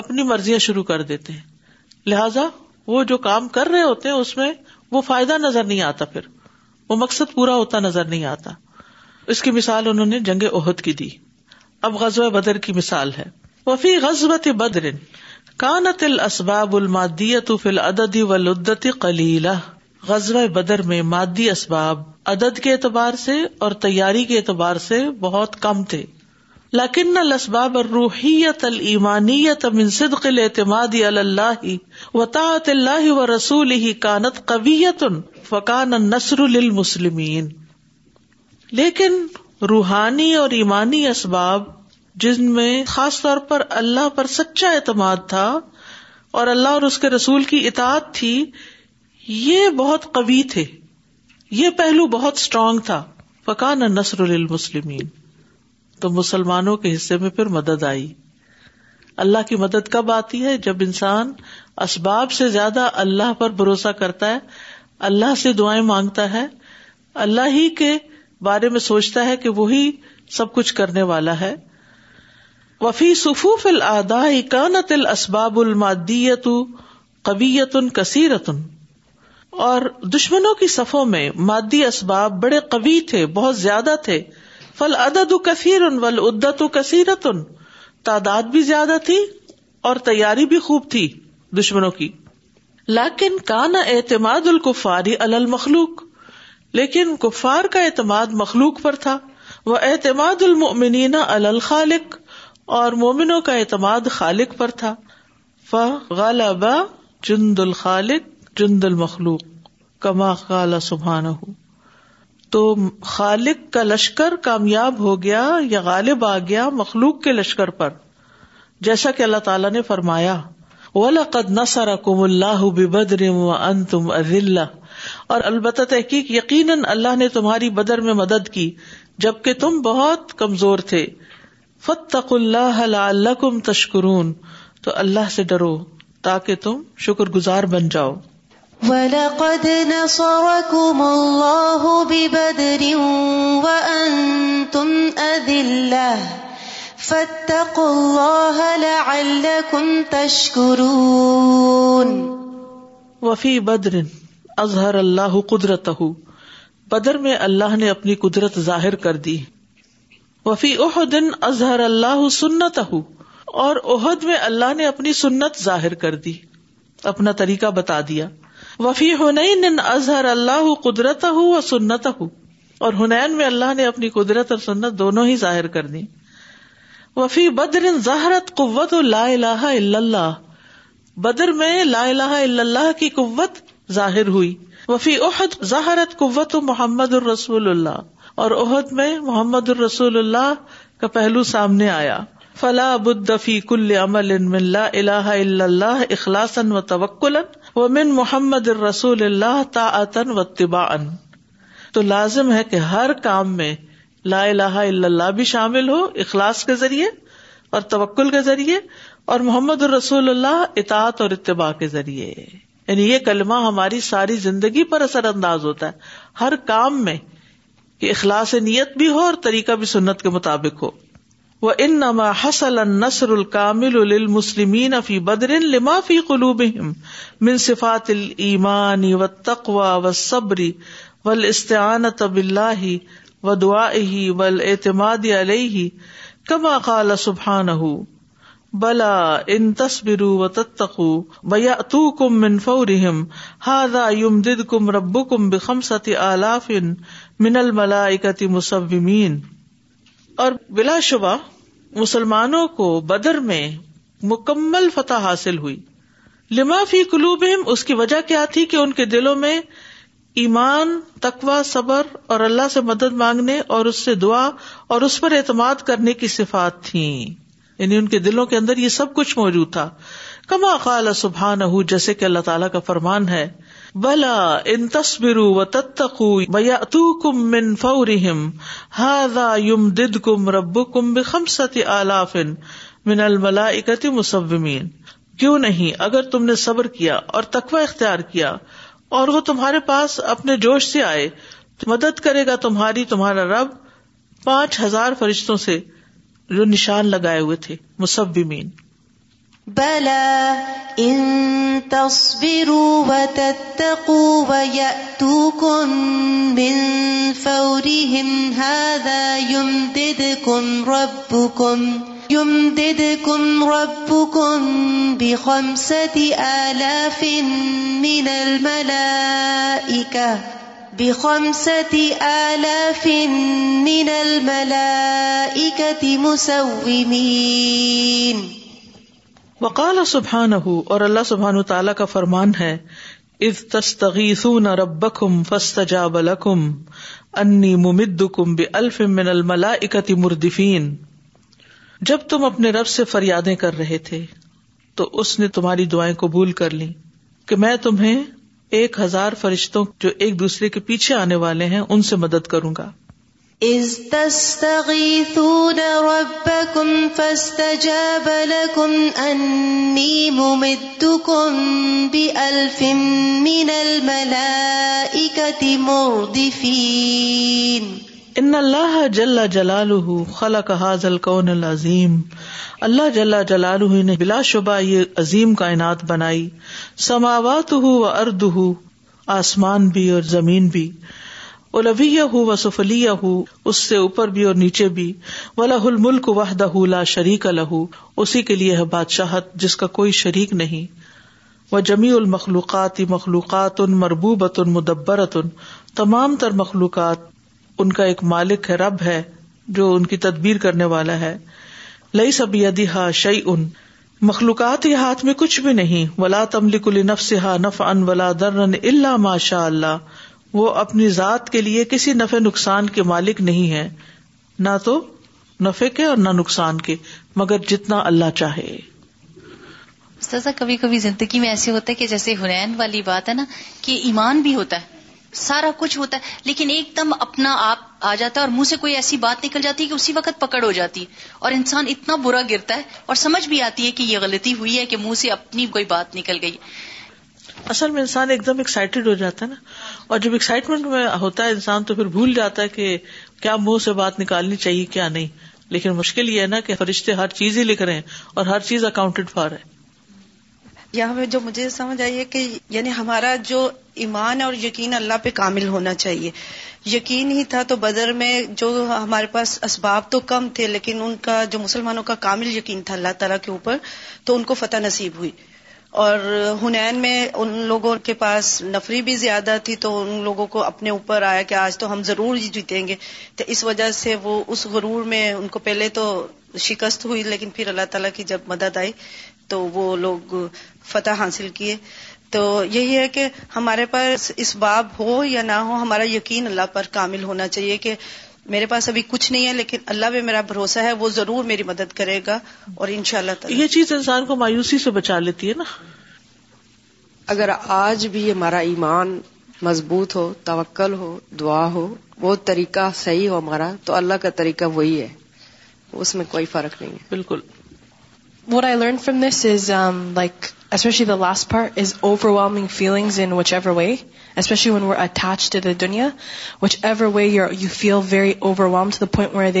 اپنی مرضیاں شروع کر دیتے ہیں لہذا وہ جو کام کر رہے ہوتے ہیں اس میں وہ فائدہ نظر نہیں آتا پھر وہ مقصد پورا ہوتا نظر نہیں آتا اس کی مثال انہوں نے جنگ عہد کی دی اب غز بدر کی مثال ہے وفی غزبت بدر کانت الاسباب اسباب فی و لدت کلیلا غزوہ بدر میں مادی اسباب عدد کے اعتبار سے اور تیاری کے اعتبار سے بہت کم تھے الاسباب الروحیت الایمانیت من صدق قل علی اللہ و طاعت اللہ و رسول ہی کانت قبیت فکان النصر نسر المسلمین لیکن روحانی اور ایمانی اسباب جن میں خاص طور پر اللہ پر سچا اعتماد تھا اور اللہ اور اس کے رسول کی اطاعت تھی یہ بہت قوی تھے یہ پہلو بہت اسٹرانگ تھا پکانا نسر المسلم تو مسلمانوں کے حصے میں پھر مدد آئی اللہ کی مدد کب آتی ہے جب انسان اسباب سے زیادہ اللہ پر بھروسہ کرتا ہے اللہ سے دعائیں مانگتا ہے اللہ ہی کے بارے میں سوچتا ہے کہ وہی سب کچھ کرنے والا ہے وفی صفوف فلآ اکانت الاسباب ال اسباب المادی ان اور دشمنوں کی صفوں میں مادی اسباب بڑے قوی تھے بہت زیادہ تھے فل عدد کثیر ولعدت کثیرت کثیرتن تعداد بھی زیادہ تھی اور تیاری بھی خوب تھی دشمنوں کی لاکن کا اعتماد القفاری المخلوق لیکن کفار کا اعتماد مخلوق پر تھا وہ اعتماد المنینا الخالق اور مومنوں کا اعتماد خالق پر تھا فال با جند الخالق جند المخلوق کما خالا سبحان ہو تو خالق کا لشکر کامیاب ہو گیا یا غالب آ گیا مخلوق کے لشکر پر جیسا کہ اللہ تعالیٰ نے فرمایا وَلَقَدْ نسر اللہ بِبَدْرٍ بدر و ان تم اور البتہ تحقیق یقیناً اللہ نے تمہاری بدر میں مدد کی جبکہ تم بہت کمزور تھے فتق اللہ لعلکم تشکرون تو اللہ سے ڈرو تاکہ تم شکر گزار بن جاؤ وَلَقَدْ نَصَرَكُمُ اللَّهُ بِبَدْرٍ وَأَنْتُمْ أَذِلَّهُ فَاتَّقُوا اللَّهَ لَعَلَّكُمْ تَشْكُرُونَ وَفِي بَدْرٍ اظہر اللہ قدرت بدر میں اللہ نے اپنی قدرت ظاہر کر دی وفی اوہ دن اظہر اللہ سنت اور اوہد میں اللہ نے اپنی سنت ظاہر کر دی اپنا طریقہ بتا دیا وفی ہُن اظہر اللہ قدرت و سنت اور ہنین میں اللہ نے اپنی قدرت اور سنت دونوں ہی ظاہر کر دی وفی بدر زہرت قوت لا لا الا اللہ بدر میں لا الہ الا اللہ کی قوت ظاہر ہوئی وفی عہد ظاہرت قوت محمد الرسول اللہ اور عہد میں محمد الرسول اللہ کا پہلو سامنے آیا فلا بدفی کل عمل ان اللہ الاح اللہ اخلاص و توکل محمد الرسول اللہ تعتن و طباء تو لازم ہے کہ ہر کام میں لا الہ الا اللہ بھی شامل ہو اخلاص کے ذریعے اور توکل کے ذریعے اور محمد الرسول اللہ اطاط اور اتباع کے ذریعے یعنی یہ کلمہ ہماری ساری زندگی پر اثر انداز ہوتا ہے ہر کام میں کہ اخلاص نیت بھی ہو اور طریقہ بھی سنت کے مطابق ہو وہ ان نما حسل نسر الکامل فی بدر لما فی قلو منصفات المان و تقوا و صبری ول استعان طب اللہ و ہی ول اعتماد علیہ کما قال سبحان ہُو بلا ان تصبر و تیا تو کم منفور ہاد کم رب کم بکم ستی آلات منل ملاکتی اور بلا شبہ مسلمانوں کو بدر میں مکمل فتح حاصل ہوئی لما فی قلوبہم اس کی وجہ کیا تھی کہ ان کے دلوں میں ایمان تقوا صبر اور اللہ سے مدد مانگنے اور اس سے دعا اور اس پر اعتماد کرنے کی صفات تھیں یعنی ان کے دلوں کے اندر یہ سب کچھ موجود تھا کما خال سبحان نہ جیسے کہ اللہ تعالیٰ کا فرمان ہے بلا ان تصبر تم من فور ہا یوم دبو کمبم ستی من المل اکتی کیوں نہیں اگر تم نے صبر کیا اور تخوا اختیار کیا اور وہ تمہارے پاس اپنے جوش سے آئے مدد کرے گا تمہاری تمہارا رب پانچ ہزار فرشتوں سے جو نشان لگائے ہوئے تھے مصبمین بلا ان تصبروا وتتقوا ويأتوكم من فورهم هذا يمددكم ربكم يمددكم ربكم بخمسة آلاف من الملائكة وکال اور اللہ سبحان کا فرمان ہے سون رب ربکم بل کم انی کم بھی من ملا اکتی مردفین جب تم اپنے رب سے فریادیں کر رہے تھے تو اس نے تمہاری دعائیں قبول کر لی کہ میں تمہیں ایک ہزار فرشتوں جو ایک دوسرے کے پیچھے آنے والے ہیں ان سے مدد کروں گا اس دستی سون اب کم فست انی مدو کم بھی الف ان اللہ جل جلال جلالح العظیم اللہ جل جلال نے بلا شبہ یہ عظیم کائنات بنائی سماوات ہو و ارد ہو آسمان بھی اور زمین بھی ہو ہو و اس سے اوپر بھی اور نیچے بھی و لہ الملک وح لا شریک الہ اسی کے لیے بادشاہت جس کا کوئی شریک نہیں وہ جمی المخلوقات مخلوقات ان مربوبۃ مدبرت تمام تر مخلوقات ان کا ایک مالک ہے رب ہے جو ان کی تدبیر کرنے والا ہے لئی سب یدی ہا شعی ان مخلوقات کے ہاتھ میں کچھ بھی نہیں ولا تمل سے ہا نف ان ولا در اللہ ماشاء اللہ وہ اپنی ذات کے لیے کسی نفے نقصان کے مالک نہیں ہے نہ تو نفے کے اور نہ نقصان کے مگر جتنا اللہ چاہے کبھی کبھی زندگی میں ایسے ہوتا ہے کہ جیسے ہنین والی بات ہے نا کہ ایمان بھی ہوتا ہے سارا کچھ ہوتا ہے لیکن ایک دم اپنا آپ آ جاتا ہے اور منہ سے کوئی ایسی بات نکل جاتی ہے کہ اسی وقت پکڑ ہو جاتی ہے اور انسان اتنا برا گرتا ہے اور سمجھ بھی آتی ہے کہ یہ غلطی ہوئی ہے کہ منہ سے اپنی کوئی بات نکل گئی اصل میں انسان ایک دم ایکسائٹیڈ ہو جاتا ہے نا اور جب ایکسائٹمنٹ میں ہوتا ہے انسان تو پھر بھول جاتا ہے کہ کیا منہ سے بات نکالنی چاہیے کیا نہیں لیکن مشکل یہ ہے نا کہ فرشتے ہر چیز ہی لکھ رہے ہیں اور ہر چیز اکاؤنٹڈ فار ہے یہاں پہ جو مجھے سمجھ آئی ہے کہ یعنی ہمارا جو ایمان اور یقین اللہ پہ کامل ہونا چاہیے یقین ہی تھا تو بدر میں جو ہمارے پاس اسباب تو کم تھے لیکن ان کا جو مسلمانوں کا کامل یقین تھا اللہ تعالیٰ کے اوپر تو ان کو فتح نصیب ہوئی اور ہنین میں ان لوگوں کے پاس نفری بھی زیادہ تھی تو ان لوگوں کو اپنے اوپر آیا کہ آج تو ہم ضرور جیتیں گے تو اس وجہ سے وہ اس غرور میں ان کو پہلے تو شکست ہوئی لیکن پھر اللہ تعالیٰ کی جب مدد آئی تو وہ لوگ فتح حاصل کیے تو یہی ہے کہ ہمارے پاس اس باب ہو یا نہ ہو ہمارا یقین اللہ پر کامل ہونا چاہیے کہ میرے پاس ابھی کچھ نہیں ہے لیکن اللہ بھی میرا بھروسہ ہے وہ ضرور میری مدد کرے گا اور ان شاء اللہ یہ چیز انسان کو مایوسی سے بچا لیتی ہے نا اگر آج بھی ہمارا ایمان مضبوط ہو توکل ہو دعا ہو وہ طریقہ صحیح ہو ہمارا تو اللہ کا طریقہ وہی ہے اس میں کوئی فرق نہیں ہے بالکل especially the last for is over warming feeling in which every way especially when we attach to the دنیا which every way you you feel very over warm ٹوئنٹ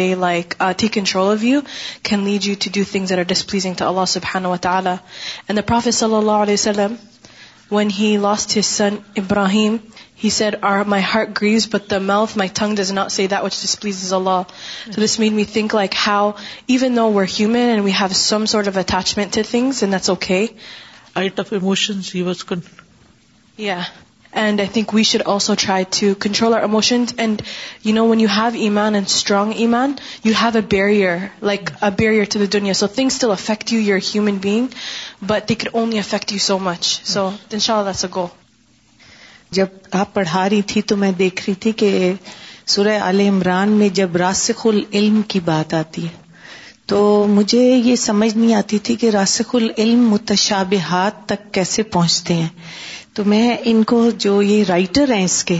and show you کھیل نی جیگزنگ ٹو اللہ صبح and پروفیس صلی اللہ علیہ وسلم when he lost son Ibrahim he said are my her grieves what میلف my thing does not see that this please is Allah this man me think like how even know we're human and we have some sort of attachment nuts okay of and I think we should also try to control our ایمان and strong ایمان you have a barrier to the دنیا so still affect you your human being but only affect you so much so ان شاء اللہ سو گو جب آپ پڑھا رہی تھی تو میں دیکھ رہی تھی کہ سورہ عال عمران میں جب راسک العلم کی بات آتی ہے تو مجھے یہ سمجھ نہیں آتی تھی کہ راسخ العلم متشابہات تک کیسے پہنچتے ہیں تو میں ان کو جو یہ رائٹر ہیں اس کے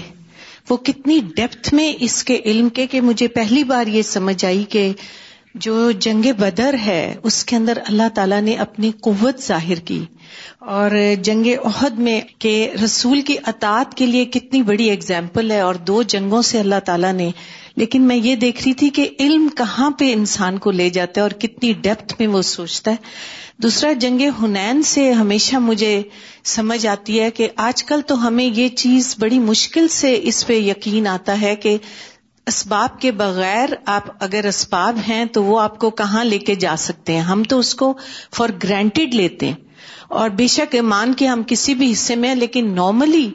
وہ کتنی ڈیپتھ میں اس کے علم کے کہ مجھے پہلی بار یہ سمجھ آئی کہ جو جنگ بدر ہے اس کے اندر اللہ تعالیٰ نے اپنی قوت ظاہر کی اور جنگ عہد میں کہ رسول کی اطاعت کے لیے کتنی بڑی اگزامپل ہے اور دو جنگوں سے اللہ تعالیٰ نے لیکن میں یہ دیکھ رہی تھی کہ علم کہاں پہ انسان کو لے جاتا ہے اور کتنی ڈیپتھ میں وہ سوچتا ہے دوسرا جنگ ہنین سے ہمیشہ مجھے سمجھ آتی ہے کہ آج کل تو ہمیں یہ چیز بڑی مشکل سے اس پہ یقین آتا ہے کہ اسباب کے بغیر آپ اگر اسباب ہیں تو وہ آپ کو کہاں لے کے جا سکتے ہیں ہم تو اس کو فار گرانٹیڈ لیتے ہیں اور بے شک مان کے ہم کسی بھی حصے میں ہیں لیکن نارملی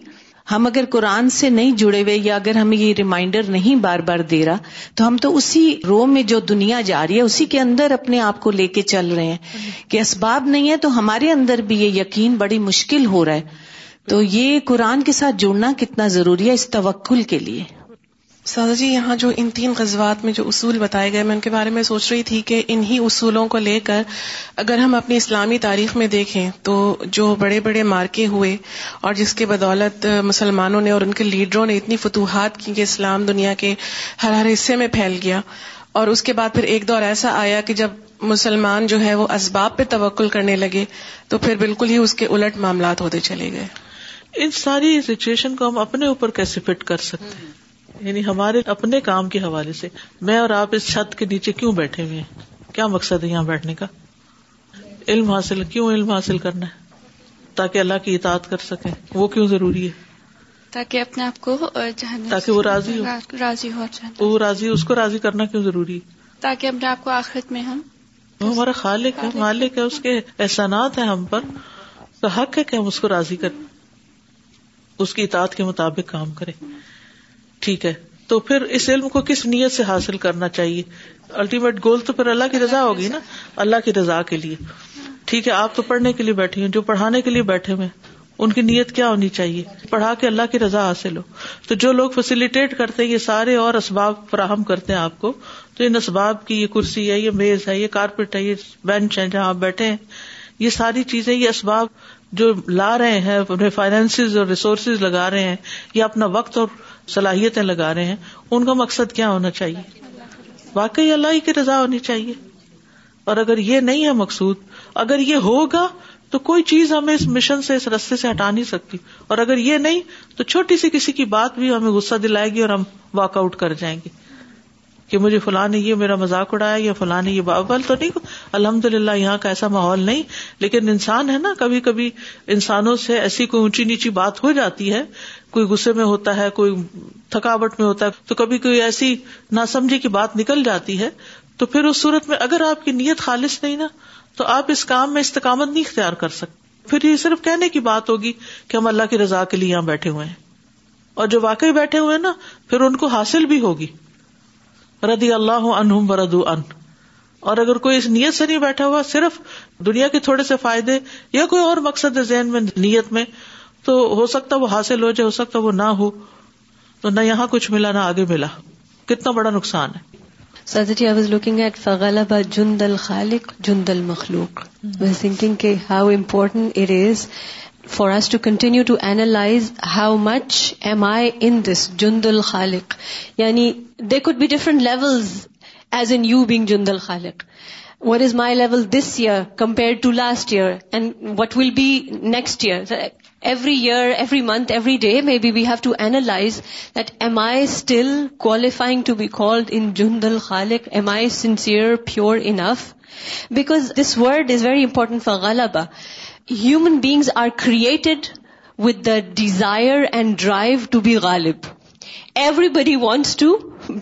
ہم اگر قرآن سے نہیں جڑے ہوئے یا اگر ہمیں یہ ریمائنڈر نہیں بار بار دے رہا تو ہم تو اسی رو میں جو دنیا جا رہی ہے اسی کے اندر اپنے آپ کو لے کے چل رہے ہیں کہ اسباب نہیں ہے تو ہمارے اندر بھی یہ یقین بڑی مشکل ہو رہا ہے تو یہ قرآن کے ساتھ جڑنا کتنا ضروری ہے اس توکل کے لیے سادا جی یہاں جو ان تین غزوات میں جو اصول بتائے گئے میں ان کے بارے میں سوچ رہی تھی کہ انہی اصولوں کو لے کر اگر ہم اپنی اسلامی تاریخ میں دیکھیں تو جو بڑے بڑے مارکے ہوئے اور جس کے بدولت مسلمانوں نے اور ان کے لیڈروں نے اتنی فتوحات کی کہ اسلام دنیا کے ہر ہر حصے میں پھیل گیا اور اس کے بعد پھر ایک دور ایسا آیا کہ جب مسلمان جو ہے وہ اسباب پہ توکل کرنے لگے تو پھر بالکل ہی اس کے الٹ معاملات ہوتے چلے گئے ان ساری سچویشن کو ہم اپنے اوپر کیسے فٹ کر سکتے ہیں یعنی ہمارے اپنے کام کے حوالے سے میں اور آپ اس چھت کے نیچے کیوں بیٹھے ہوئے ہیں کیا مقصد ہے یہاں بیٹھنے کا علم حاصل کیوں علم حاصل کرنا ہے تاکہ اللہ کی اطاعت کر سکے وہ کیوں ضروری ہے تاکہ اپنے آپ کو تاکہ وہ راضی ہو ہو راضی راضی راضی وہ اس کو کرنا کیوں ضروری تاکہ اپنے آپ کو آخرت میں ہم ہمارا خالق ہے مالک ہے اس کے احسانات ہیں ہم پر حق ہے کہ ہم اس کو راضی کریں اس کی اطاعت کے مطابق کام کریں ٹھیک ہے تو پھر اس علم کو کس نیت سے حاصل کرنا چاہیے الٹیمیٹ گول تو پھر اللہ کی رضا ہوگی نا اللہ کی رضا کے لیے ٹھیک ہے آپ تو پڑھنے کے لیے بیٹھے ہیں جو پڑھانے کے لیے بیٹھے ہوئے ان کی نیت کیا ہونی چاہیے پڑھا کے اللہ کی رضا حاصل ہو تو جو لوگ فیسیلیٹیٹ کرتے ہیں یہ سارے اور اسباب فراہم کرتے ہیں آپ کو تو ان اسباب کی یہ کرسی ہے یہ میز ہے یہ کارپیٹ ہے یہ بینچ ہے جہاں آپ بیٹھے ہیں یہ ساری چیزیں یہ اسباب جو لا رہے ہیں اپنے فائنینس اور ریسورسز لگا رہے ہیں یا اپنا وقت اور صلاحیتیں لگا رہے ہیں ان کا مقصد کیا ہونا چاہیے واقعی اللہ ہی کی رضا ہونی چاہیے اور اگر یہ نہیں ہے مقصود اگر یہ ہوگا تو کوئی چیز ہمیں اس مشن سے اس رستے سے ہٹا نہیں سکتی اور اگر یہ نہیں تو چھوٹی سی کسی کی بات بھی ہمیں غصہ دلائے گی اور ہم واک آؤٹ کر جائیں گے کہ مجھے فلاں نے یہ میرا مذاق اڑایا یا فلاں نے یہ باول تو نہیں الحمد للہ یہاں کا ایسا ماحول نہیں لیکن انسان ہے نا کبھی کبھی انسانوں سے ایسی کوئی اونچی نیچی بات ہو جاتی ہے کوئی غصے میں ہوتا ہے کوئی تھکاوٹ میں ہوتا ہے تو کبھی کوئی ایسی ناسمجھی کی بات نکل جاتی ہے تو پھر اس صورت میں اگر آپ کی نیت خالص نہیں نا تو آپ اس کام میں استقامت نہیں اختیار کر سکتے پھر یہ صرف کہنے کی بات ہوگی کہ ہم اللہ کی رضا کے لیے یہاں بیٹھے ہوئے ہیں اور جو واقعی بیٹھے ہوئے ہیں نا پھر ان کو حاصل بھی ہوگی ردی اللہ ان ہوں برد ان اور اگر کوئی اس نیت سے نہیں بیٹھا ہوا صرف دنیا کے تھوڑے سے فائدے یا کوئی اور مقصد ہے ذہن میں نیت میں تو ہو سکتا وہ حاصل ہو جائے ہو سکتا وہ نہ ہو تو نہ یہاں کچھ ملا نہ آگے ملا کتنا بڑا نقصان ہے I was looking at how important it is for us to continue to analyse how much am I in this جند الخالق یعنی they could be different levels as an you being جند الخالق what is my level this year compare to last year and what will be next year every year every month every day maybe we have to analyse that am I still qualifying to be called in جند خالق am I sincere pure enough because this word is very important for غالبا human beings are created with the desire and drive to be Ghalib everybody wants to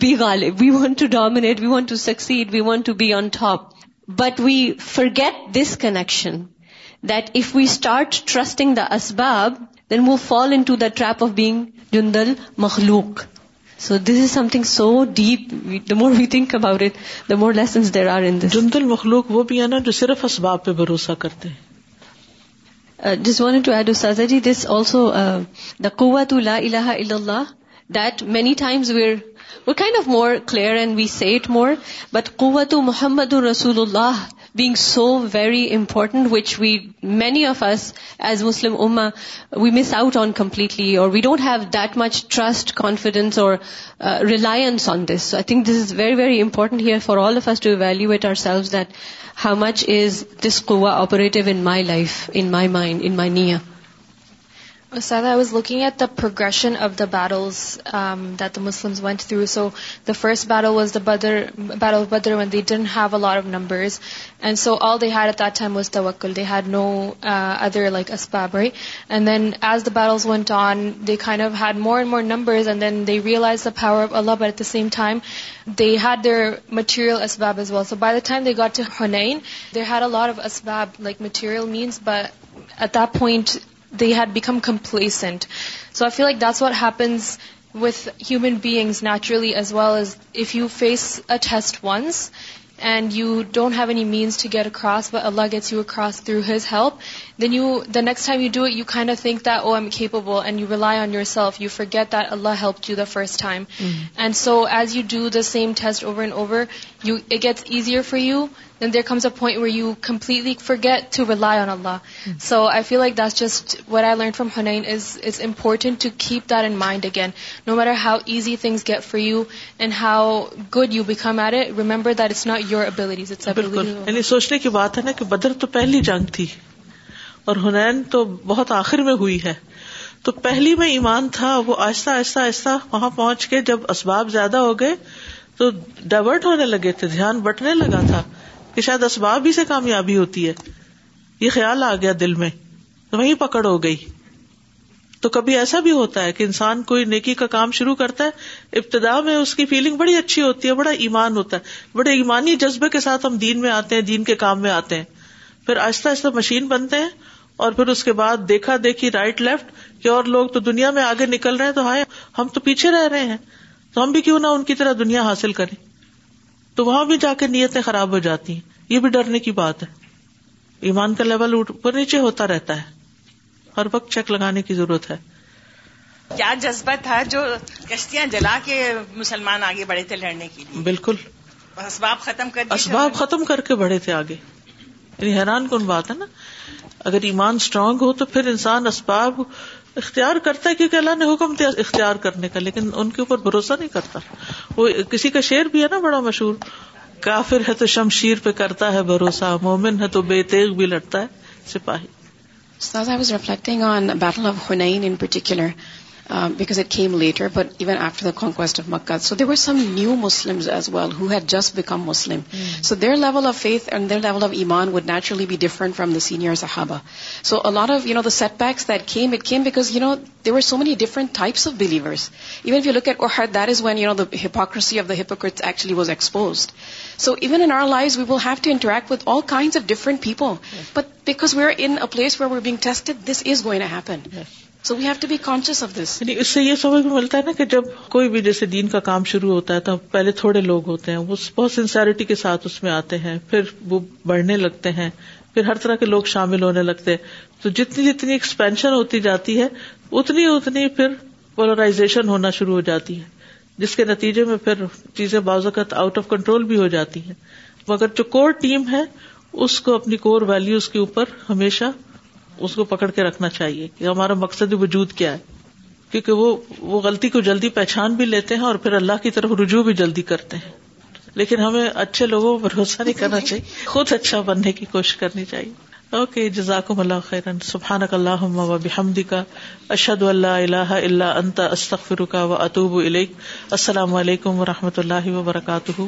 be Ghalib we want to dominate we want to succeed we want to be on top but we forget this connection that if we start trusting the اسباب then we fall into the trap of being Jindal مخلوق so this is something so deep the more we think about it the more lessons there are in Jindal مخلوق وہ بھی ہے نا جو صرف اسباب پہ بھروسہ کرتے ہیں جس ٹو ایڈ او جی دس آلسو دا قوت لا اللہ that many times we what kind of more clear and we it more but کو محمد رسول اللہ being so very important, which many of us as Muslim Ummah, we miss out on completely, or we don't have that much trust, confidence or uh, reliance on this. So I think this is very, very important here for all of us to evaluate ourselves, that how much is this quwwah operative in my life, in my mind, in my niyyah. Sir I was looking at the progression of the battles that Muslim you so the first battle was of Badr when they didn't have a numbers and so all they here was the vocal they had no other like us باب and then as the battles went on they had more and more numbers and then they realize at the same time they had their material اسبیب is والسو got a لار اسباب material point they had become complacent. So I feel like that's what happens with human beings naturally as well. As if you face a test once and you don't have any means to get across, but Allah gets you across through His help, then the next time you do it, you kind of think that, oh, I'm capable, and you rely on yourself. You forget that Allah helped you the first time. Mm-hmm. And so as you do the same test over and over, you it gets easier for you اینسلی four get to Allah so I feel like just learn from important to keep there mind again no میرا remember that it's not you abilities سوچنے کی بات ہے نا کہ بدر تو پہلی جنگ تھی اور ہنین تو بہت آخر میں ہوئی ہے تو پہلی میں ایمان تھا وہ آہستہ آہستہ آہستہ وہاں پہنچ کے جب اسباب زیادہ ہو گئے تو ڈائیورٹ ہونے لگے تھے دھیان بٹنے لگا تھا کہ شاید اسباب ہی سے کامیابی ہوتی ہے یہ خیال آ گیا دل میں تو وہی پکڑ ہو گئی تو کبھی ایسا بھی ہوتا ہے کہ انسان کوئی نیکی کا کام شروع کرتا ہے ابتدا میں اس کی فیلنگ بڑی اچھی ہوتی ہے بڑا ایمان ہوتا ہے بڑے ایمانی جذبے کے ساتھ ہم دین میں آتے ہیں دین کے کام میں آتے ہیں پھر آہستہ آہستہ مشین بنتے ہیں اور پھر اس کے بعد دیکھا دیکھی رائٹ لیفٹ کہ اور لوگ تو دنیا میں آگے نکل رہے ہیں تو ہائے ہم تو پیچھے رہ رہے ہیں تو ہم بھی کیوں نہ ان کی طرح دنیا حاصل کریں تو وہاں بھی جا کے نیتیں خراب ہو جاتی ہیں یہ بھی ڈرنے کی بات ہے ایمان کا لیول اوپر نیچے ہوتا رہتا ہے ہر وقت چیک لگانے کی ضرورت ہے کیا جذبہ تھا جو کشتیاں جلا کے مسلمان آگے بڑھے تھے لڑنے کی بالکل اسباب ختم کر اسباب ختم کر کے بڑھے تھے آگے یعنی حیران کن بات ہے نا اگر ایمان اسٹرانگ ہو تو پھر انسان اسباب اختیار کرتا ہے کیونکہ اللہ نے حکم دیا اختیار کرنے کا لیکن ان کے اوپر بھروسہ نہیں کرتا وہ کسی کا شعر بھی ہے نا بڑا مشہور کافر ہے تو شمشیر پہ کرتا ہے بھروسہ مومن ہے تو بے تیغ بھی لڑتا ہے سپاہی Uh, because it came later, but even after the conquest of Makkah. So there were some new Muslims as well who had just become Muslim. Hmm. So their level of faith and their level of Iman would naturally be different from the senior Sahaba. So a lot of, the setbacks that came, it came because, there were so many different types of believers. Even if you look at Uhud, that is when, the hypocrisy of the hypocrites actually was exposed. So even in our lives, we will have to interact with all kinds of different people. Yes. But because we're in a place where we're being tested, this is going to happen. Yes. So we have to be conscious of this اس سے یہ ملتا ہے نا کہ جب کوئی بھی جیسے دین کا کام شروع ہوتا ہے تو پہلے تھوڑے لوگ ہوتے ہیں وہ بہت کے ساتھ اس میں آتے ہیں پھر وہ بڑھنے لگتے ہیں پھر ہر طرح کے لوگ شامل ہونے لگتے ہیں تو جتنی جتنی ایکسپینشن ہوتی جاتی ہے اتنی اتنی پھر پولرائزیشن ہونا شروع ہو جاتی ہے جس کے نتیجے میں پھر چیزیں باضوقت آؤٹ آف کنٹرول بھی ہو جاتی ہیں مگر جو کور ٹیم ہے اس کو اپنی کور ویلوز کے اوپر ہمیشہ اس کو پکڑ کے رکھنا چاہیے کہ ہمارا مقصد وجود کیا ہے کیونکہ وہ وہ غلطی کو جلدی پہچان بھی لیتے ہیں اور پھر اللہ کی طرف رجوع بھی جلدی کرتے ہیں لیکن ہمیں اچھے لوگوں پر بھروسہ نہیں کرنا چاہیے خود اچھا بننے کی کوشش کرنی چاہیے اوکے جزاک اللہ خیرن سبحان اک اللہ حمدی کا اشد اللہ اللہ اللہ انت استقف کا و اطوب السلام علیکم و رحمۃ اللہ وبرکاتہ